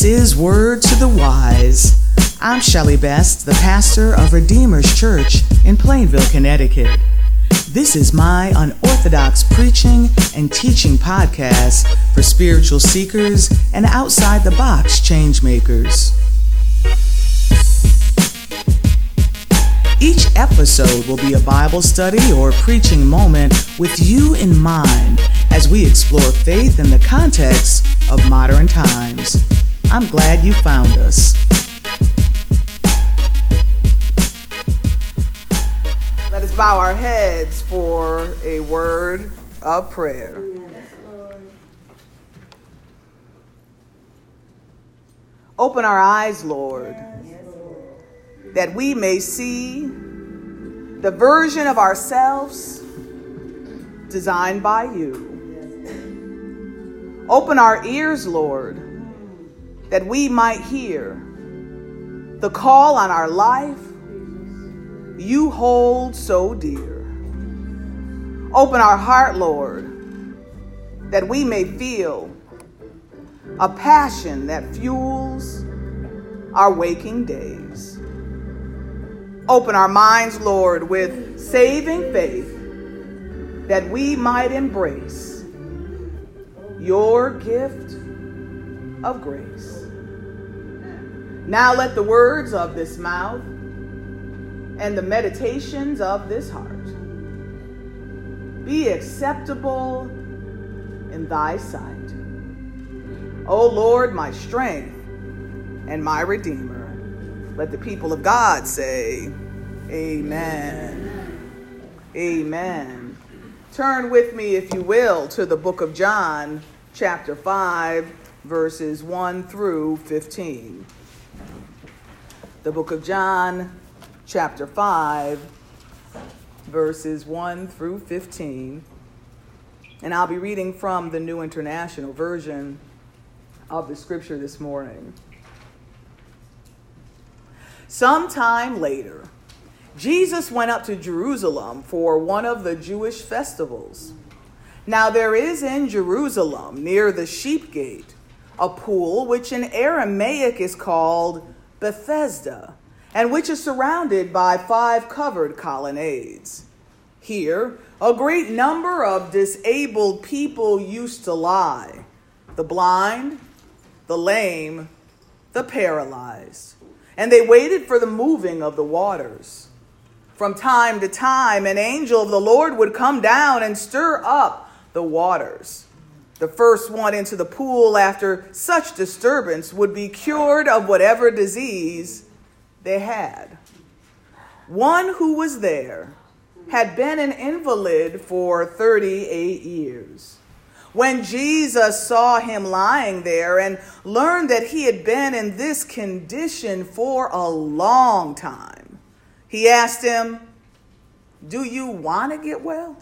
This is Word to the Wise. I'm Shelley Best, the pastor of Redeemer's Church in Plainville, Connecticut. This is my unorthodox preaching and teaching podcast for spiritual seekers and outside the box change makers. Each episode will be a Bible study or preaching moment with you in mind as we explore faith in the context of modern times. I'm glad you found us. Let us bow our heads for a word of prayer. Open our eyes, Lord, that we may see the version of ourselves designed by you. Open our ears, Lord, that we might hear the call on our life you hold so dear. Open our heart, Lord, that we may feel a passion that fuels our waking days. Open our minds, Lord, with saving faith that we might embrace your gift of grace. Now let the words of this mouth and the meditations of this heart be acceptable in thy sight. O Lord, my strength and my redeemer. Let the people of God say, Amen. Amen. Turn with me, if you will, to the book of John, chapter 5, verses 1 through 15. The book of John, chapter 5, verses 1 through 15. And I'll be reading from the New International Version of the scripture this morning. Sometime later, Jesus went up to Jerusalem for one of the Jewish festivals. Now, there is in Jerusalem, near the sheep gate, a pool which in Aramaic is called Bethesda, and which is surrounded by five covered colonnades. Here, a great number of disabled people used to lie the blind, the lame, the paralyzed. And they waited for the moving of the waters. From time to time, an angel of the Lord would come down and stir up the waters. The first one into the pool after such disturbance would be cured of whatever disease they had. One who was there had been an invalid for 38 years. When Jesus saw him lying there and learned that he had been in this condition for a long time, he asked him, Do you want to get well?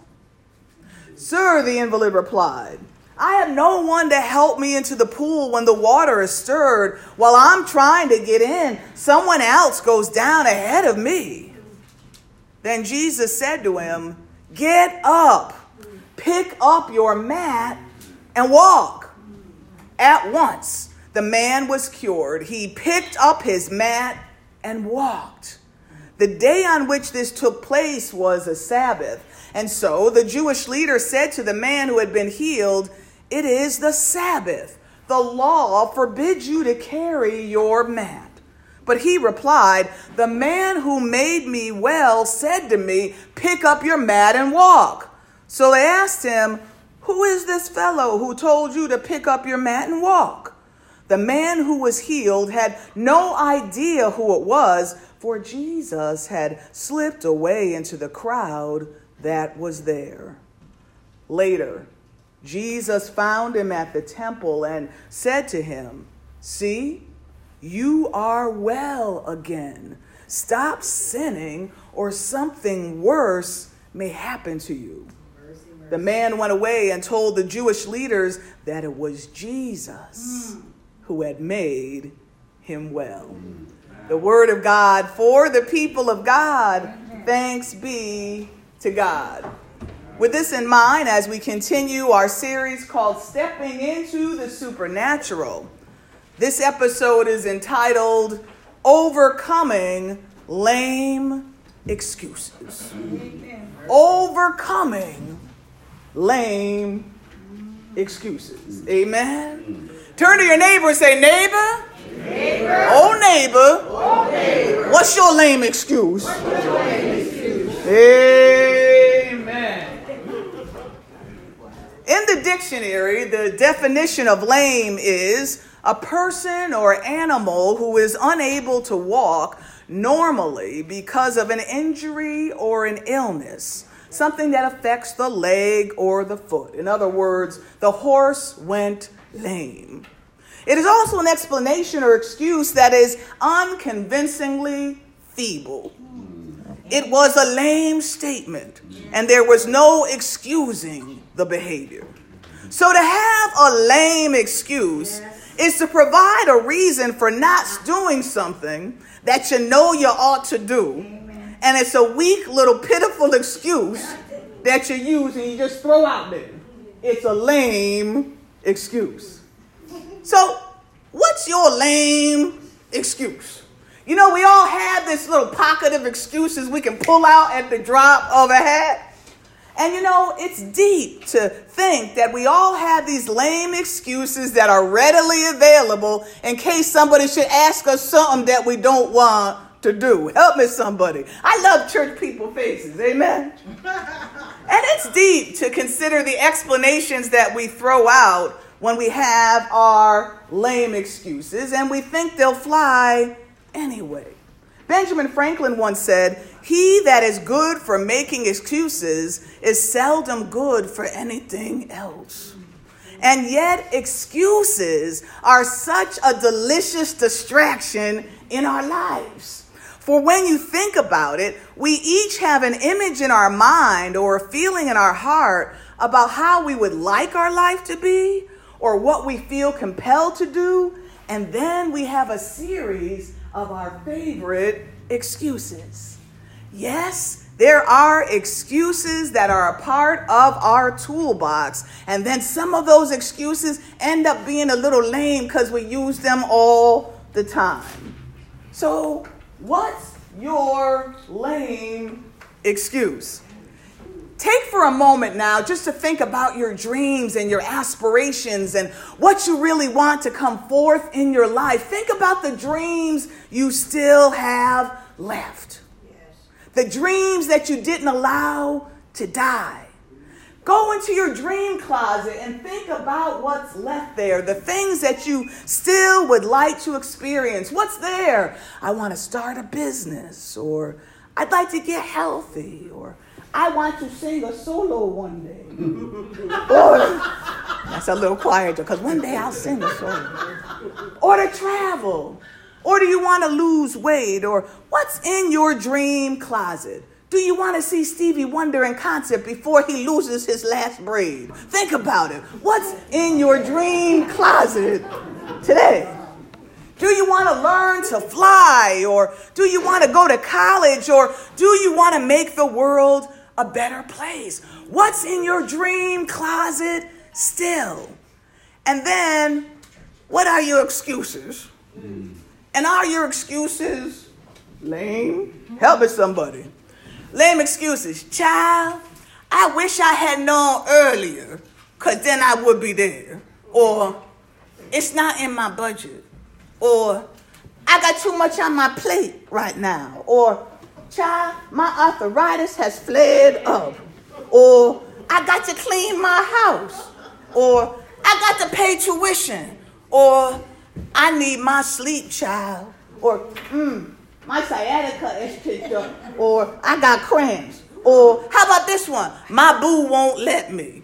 Sir, the invalid replied, I have no one to help me into the pool when the water is stirred. While I'm trying to get in, someone else goes down ahead of me. Then Jesus said to him, Get up, pick up your mat, and walk. At once, the man was cured. He picked up his mat and walked. The day on which this took place was a Sabbath. And so the Jewish leader said to the man who had been healed, It is the Sabbath. The law forbids you to carry your mat. But he replied, The man who made me well said to me, Pick up your mat and walk. So they asked him, Who is this fellow who told you to pick up your mat and walk? The man who was healed had no idea who it was, for Jesus had slipped away into the crowd that was there. Later, Jesus found him at the temple and said to him, See, you are well again. Stop sinning, or something worse may happen to you. The man went away and told the Jewish leaders that it was Jesus who had made him well. The word of God for the people of God. Thanks be to God. With this in mind, as we continue our series called Stepping into the Supernatural, This episode is entitled Overcoming Lame Excuses. Amen. Overcoming Lame Excuses. Amen. Turn to your neighbor and say, Neighbor, neighbor. Oh, neighbor. Oh, neighbor. What's your lame excuse? Your lame excuse? Amen. The dictionary, the definition of lame is a person or animal who is unable to walk normally because of an injury or an illness, something that affects the leg or the foot. In other words, the horse went lame. It is also an explanation or excuse that is unconvincingly feeble. It was a lame statement, and there was no excusing the behavior. So to have a lame excuse is to provide a reason for not doing something that you know you ought to do. And it's a weak little pitiful excuse that you use and you just throw out there. It's a lame excuse. So, what's your lame excuse? You know, we all have this little pocket of excuses we can pull out at the drop of a hat. And you know, it's deep to think that we all have these lame excuses that are readily available in case somebody should ask us something that we don't want to do. Help me, somebody. I love church people faces. Amen. and it's deep to consider the explanations that we throw out when we have our lame excuses and we think they'll fly anyway. Benjamin Franklin once said, He that is good for making excuses is seldom good for anything else. And yet, excuses are such a delicious distraction in our lives. For when you think about it, we each have an image in our mind or a feeling in our heart about how we would like our life to be or what we feel compelled to do. And then we have a series of our favorite excuses. Yes, there are excuses that are a part of our toolbox. And then some of those excuses end up being a little lame because we use them all the time. So, what's your lame excuse? Take for a moment now just to think about your dreams and your aspirations and what you really want to come forth in your life. Think about the dreams you still have left, the dreams that you didn't allow to die. Go into your dream closet and think about what's left there, the things that you still would like to experience. What's there? I want to start a business, or I'd like to get healthy, I want to sing a solo one day. or, that's a little quieter because one day I'll sing a solo. Or to travel. Or do you want to lose weight? Or what's in your dream closet? Do you want to see Stevie Wonder in concert before he loses his last braid? Think about it. What's in your dream closet today? Do you want to learn to fly? Or do you want to go to college? Or do you want to make the world a better place? What's in your dream closet still? And then, what are your excuses? And are your excuses lame? Help me, somebody. Lame excuses. Child, I wish I had known earlier, because then I would be there. Or, it's not in my budget. Or, I got too much on my plate right now. Or, child, my arthritis has flared up. Or I got to clean my house. Or I got to pay tuition. Or I need my sleep, child. Or, mm, my sciatica is picked up. Or I got cramps. Or how about this one? My boo won't let me.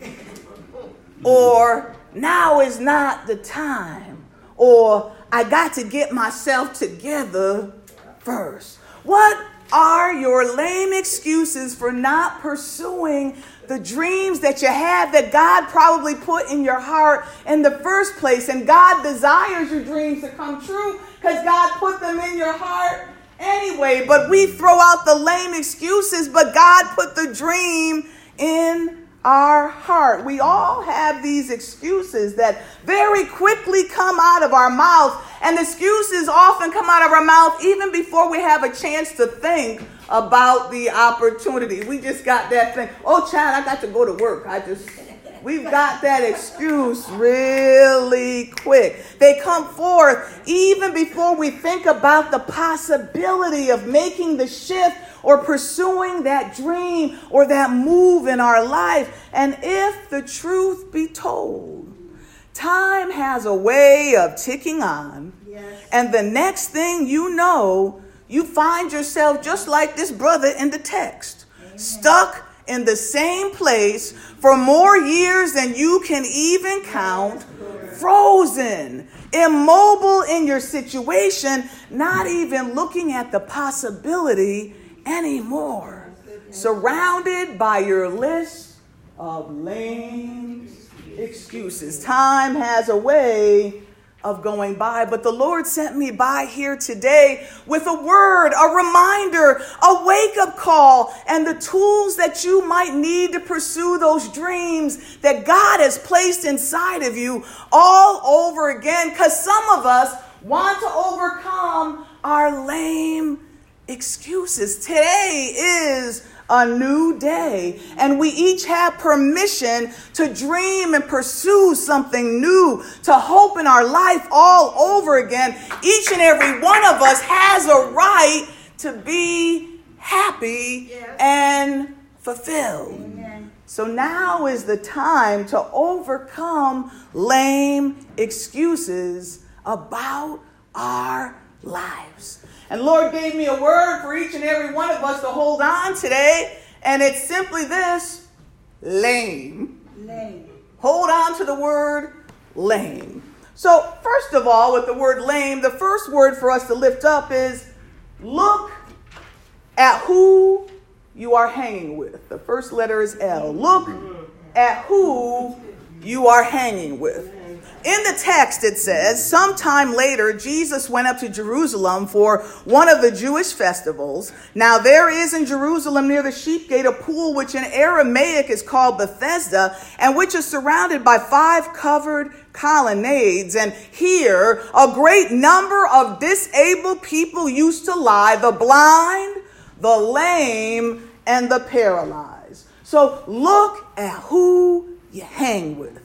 Or now is not the time. Or I got to get myself together first. What are your lame excuses for not pursuing the dreams that you have that God probably put in your heart in the first place. And God desires your dreams to come true because God put them in your heart anyway. But we throw out the lame excuses, but God put the dream in our heart. We all have these excuses that very quickly come out of our mouths, and excuses often come out of our mouth even before we have a chance to think about the opportunity. We just got that thing. Oh, child, I got to go to work. I just We've got that excuse really quick. They come forth even before we think about the possibility of making the shift or pursuing that dream or that move in our life. And if the truth be told, time has a way of ticking on. Yes. And the next thing you know, you find yourself just like this brother in the text, Amen. stuck in the same place for more years than you can even count, frozen, immobile in your situation, not even looking at the possibility anymore. Surrounded by your list of lame excuses. Time has a way of going by, but the Lord sent me by here today with a word, a reminder, a wake up call, and the tools that you might need to pursue those dreams that God has placed inside of you all over again. Because some of us want to overcome our lame excuses. Today is a new day, and we each have permission to dream and pursue something new, to hope in our life all over again. Each and every one of us has a right to be happy and fulfilled. Amen. So now is the time to overcome lame excuses about our lives. And Lord gave me a word for each and every one of us to hold on today, and it's simply this lame. Lame. Hold on to the word lame. So, first of all, with the word lame, the first word for us to lift up is look at who you are hanging with. The first letter is L. Look at who you are hanging with. In the text, it says, sometime later, Jesus went up to Jerusalem for one of the Jewish festivals. Now, there is in Jerusalem near the sheep gate a pool which in Aramaic is called Bethesda, and which is surrounded by five covered colonnades. And here, a great number of disabled people used to lie the blind, the lame, and the paralyzed. So, look at who you hang with.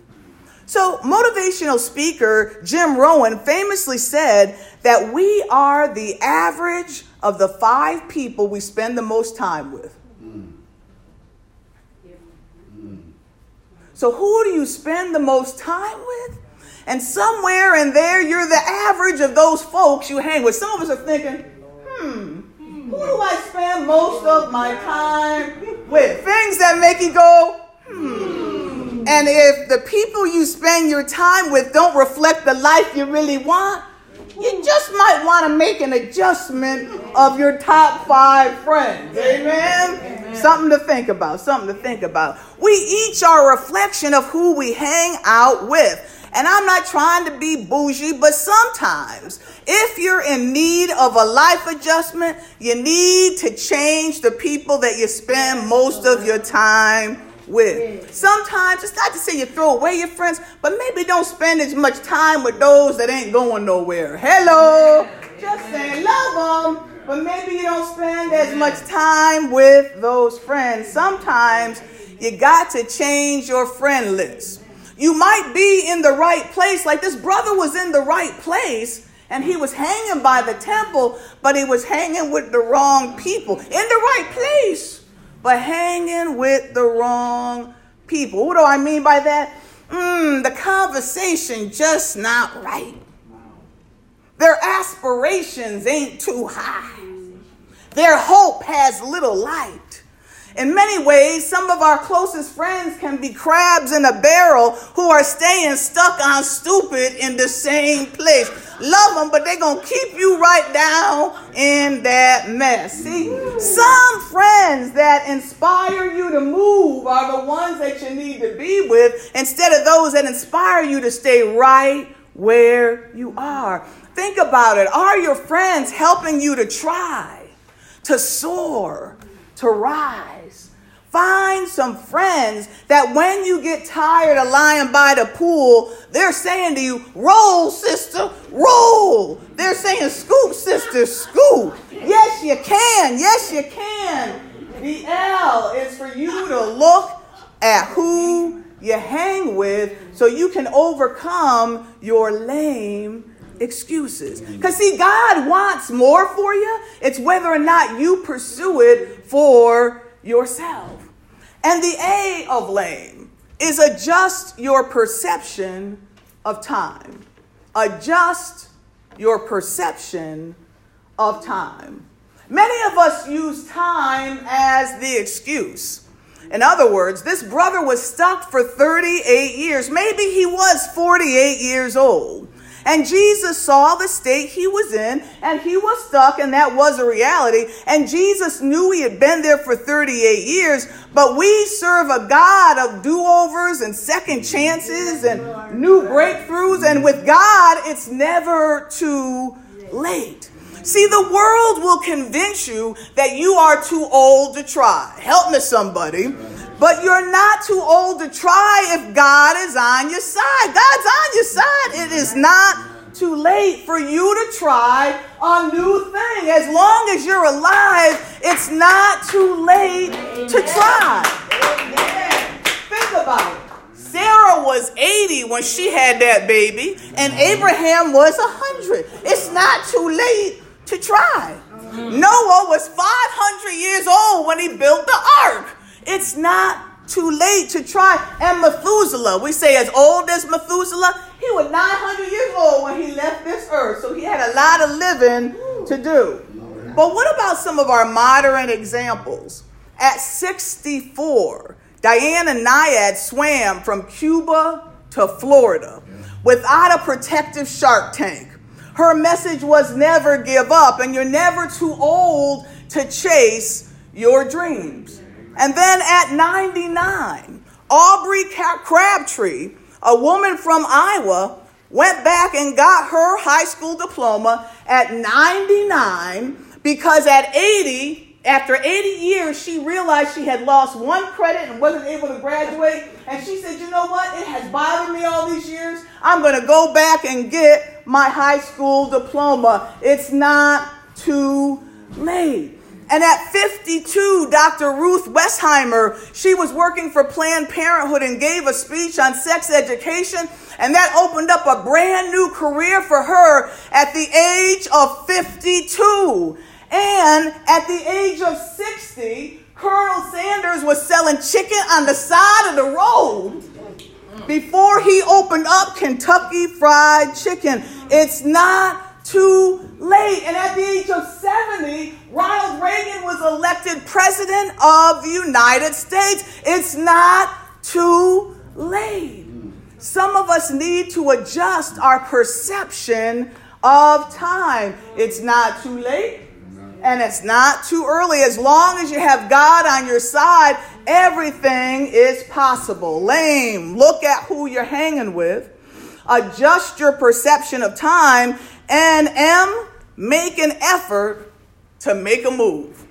So, motivational speaker Jim Rohn famously said that we are the average of the five people we spend the most time with. So, who do you spend the most time with? And somewhere in there, you're the average of those folks you hang with. Some of us are thinking, hmm, who do I spend most of my time with? Things that make you go, hmm. And if the people you spend your time with don't reflect the life you really want, you just might want to make an adjustment of your top five friends. Amen? Amen? Something to think about. Something to think about. We each are a reflection of who we hang out with. And I'm not trying to be bougie, but sometimes if you're in need of a life adjustment, you need to change the people that you spend most of your time with. Sometimes it's not to say you throw away your friends, but maybe don't spend as much time with those that ain't going nowhere. Hello. Just saying, love them, but maybe you don't spend as much time with those friends. Sometimes you got to change your friend list. You might be in the right place, like this brother was in the right place. And he was hanging by the temple, but he was hanging with the wrong people in the right place but hanging with the wrong people. What do I mean by that? Mm, the conversation just not right. Their aspirations ain't too high. Their hope has little light. In many ways, some of our closest friends can be crabs in a barrel who are staying stuck on stupid in the same place. Love them, but they're going to keep you right down in that mess. See, some friends that inspire you to move are the ones that you need to be with instead of those that inspire you to stay right where you are. Think about it. Are your friends helping you to try, to soar, to rise? Find some friends that when you get tired of lying by the pool, they're saying to you, Roll, sister, roll. They're saying, Scoop, sister, scoop. Yes, you can. Yes, you can. The L is for you to look at who you hang with so you can overcome your lame excuses. Because, see, God wants more for you. It's whether or not you pursue it for yourself. And the A of lame is adjust your perception of time. Adjust your perception of time. Many of us use time as the excuse. In other words, this brother was stuck for 38 years. Maybe he was 48 years old. And Jesus saw the state he was in, and he was stuck, and that was a reality. And Jesus knew he had been there for 38 years, but we serve a God of do overs and second chances and new breakthroughs. And with God, it's never too late. See, the world will convince you that you are too old to try. Help me, somebody. But you're not too old to try if God is on your side. God's on your side. It is not too late for you to try a new thing. As long as you're alive, it's not too late to try. Think about it. Sarah was 80 when she had that baby, and Abraham was 100. It's not too late to try. Noah was 500 years old when he built the ark. It's not too late to try. And Methuselah, we say as old as Methuselah, he was 900 years old when he left this earth. So he had a lot of living to do. But what about some of our modern examples? At 64, Diana Nyad swam from Cuba to Florida without a protective shark tank. Her message was never give up, and you're never too old to chase your dreams. And then at 99, Aubrey Crabtree, a woman from Iowa, went back and got her high school diploma at 99 because at 80, after 80 years, she realized she had lost one credit and wasn't able to graduate. And she said, You know what? It has bothered me all these years. I'm going to go back and get my high school diploma. It's not too late. And at 52, Dr. Ruth Westheimer, she was working for Planned Parenthood and gave a speech on sex education. And that opened up a brand new career for her at the age of 52. And at the age of 60, Colonel Sanders was selling chicken on the side of the road before he opened up Kentucky Fried Chicken. It's not too late. And at the age of 70, Ronald Reagan was elected president of the United States. It's not too late. Some of us need to adjust our perception of time. It's not too late and it's not too early. As long as you have God on your side, everything is possible. Lame, look at who you're hanging with. Adjust your perception of time. And M, make an effort to make a move.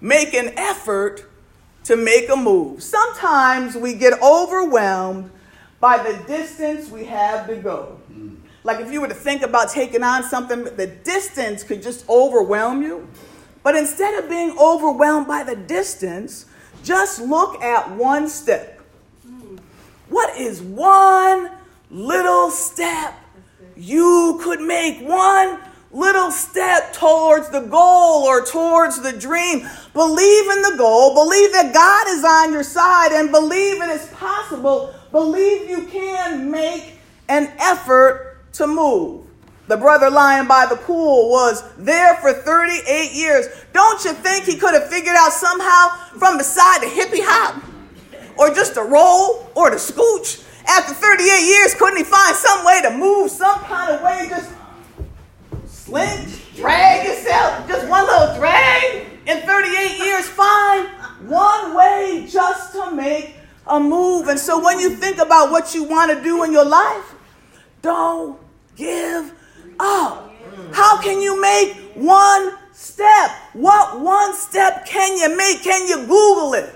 Make an effort to make a move. Sometimes we get overwhelmed by the distance we have to go. Hmm. Like if you were to think about taking on something, the distance could just overwhelm you. But instead of being overwhelmed by the distance, just look at one step. Hmm. What is one little step you could make? One little step towards the goal or towards the dream. Believe in the goal, believe that God is on your side, and believe it is possible. Believe you can make an effort to move. The brother lying by the pool was there for 38 years. Don't you think he could have figured out somehow from the hippie hop or just to roll or to scooch? After 38 years, couldn't he find some way to move some kind of way? Just slink, drag yourself, just one little drag in 38 years. Find one way just to make a move. And so when you think about what you want to do in your life, don't give up. How can you make one step? What one step can you make? Can you Google it?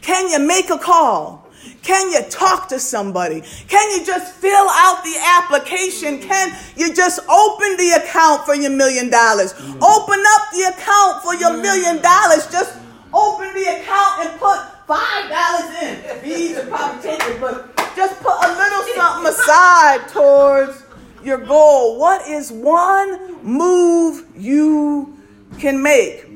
Can you make a call? Can you talk to somebody? Can you just fill out the application? Can you just open the account for your million dollars? Open up the account for your million dollars. Just open the account and put five dollars in. Fees are probably taken, but just put a little something aside towards your goal. What is one move you can make?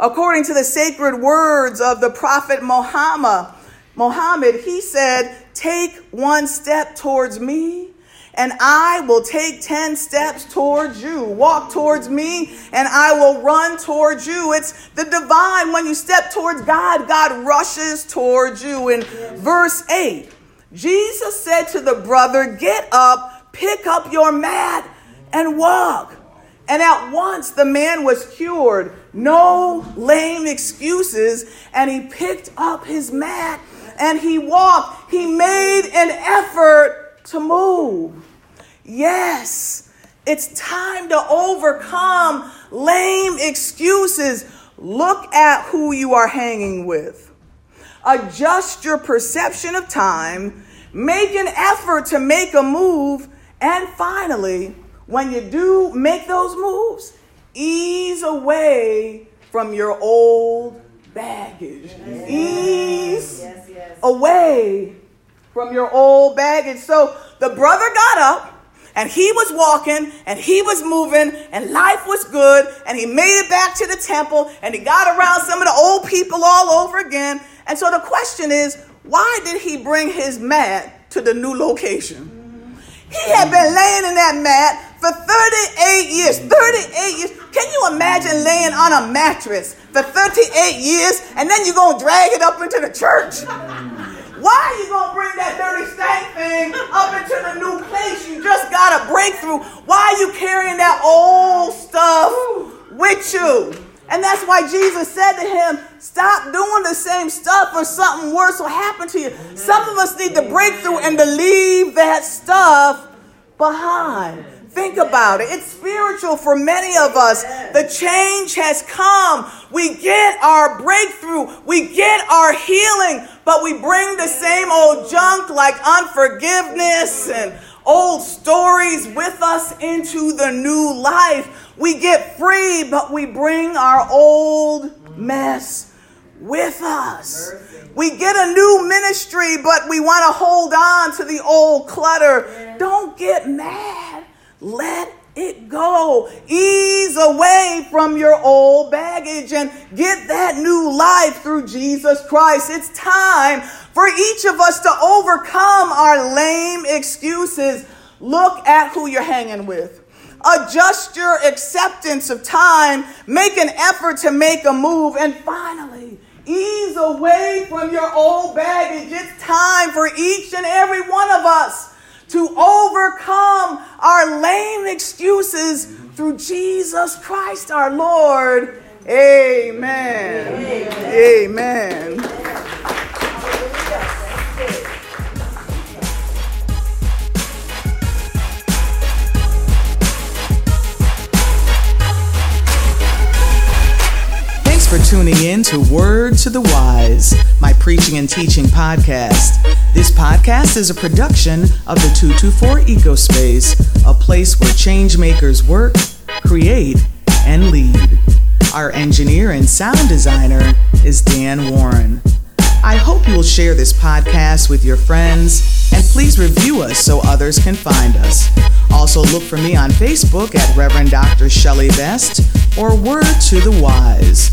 According to the sacred words of the Prophet Muhammad, Muhammad, he said, Take one step towards me, and I will take 10 steps towards you. Walk towards me, and I will run towards you. It's the divine. When you step towards God, God rushes towards you. In verse 8, Jesus said to the brother, Get up, pick up your mat, and walk. And at once the man was cured. No lame excuses. And he picked up his mat and he walked. He made an effort to move. Yes, it's time to overcome lame excuses. Look at who you are hanging with. Adjust your perception of time. Make an effort to make a move. And finally, when you do make those moves, ease away from your old baggage. Yes. Ease yes, yes. away from your old baggage. So the brother got up and he was walking and he was moving and life was good and he made it back to the temple and he got around some of the old people all over again. And so the question is, why did he bring his mat to the new location? He had been laying in that mat for 38 years. 38 years. Can you imagine laying on a mattress for 38 years and then you're going to drag it up into the church? Why are you going to bring that dirty stank thing up into the new place? You just got a breakthrough. Why are you carrying that old stuff with you? And that's why Jesus said to him, Stop doing the same stuff or something worse will happen to you. Some of us need to break through and to leave that stuff behind. Think about it. It's spiritual for many of us. The change has come. We get our breakthrough. We get our healing, but we bring the same old junk like unforgiveness and old stories with us into the new life. We get free, but we bring our old mess with us. We get a new ministry, but we want to hold on to the old clutter. Don't get mad. Let it go. Ease away from your old baggage and get that new life through Jesus Christ. It's time for each of us to overcome our lame excuses. Look at who you're hanging with. Adjust your acceptance of time. Make an effort to make a move. And finally, ease away from your old baggage. It's time for each and every one of us to overcome our lame excuses through Jesus Christ our Lord. Amen. Amen. Amen. For tuning in to Word to the Wise, my preaching and teaching podcast. This podcast is a production of the 224 Ecospace, a place where change makers work, create, and lead. Our engineer and sound designer is Dan Warren. I hope you will share this podcast with your friends and please review us so others can find us. Also, look for me on Facebook at Reverend Dr. Shelley Best or Word to the Wise.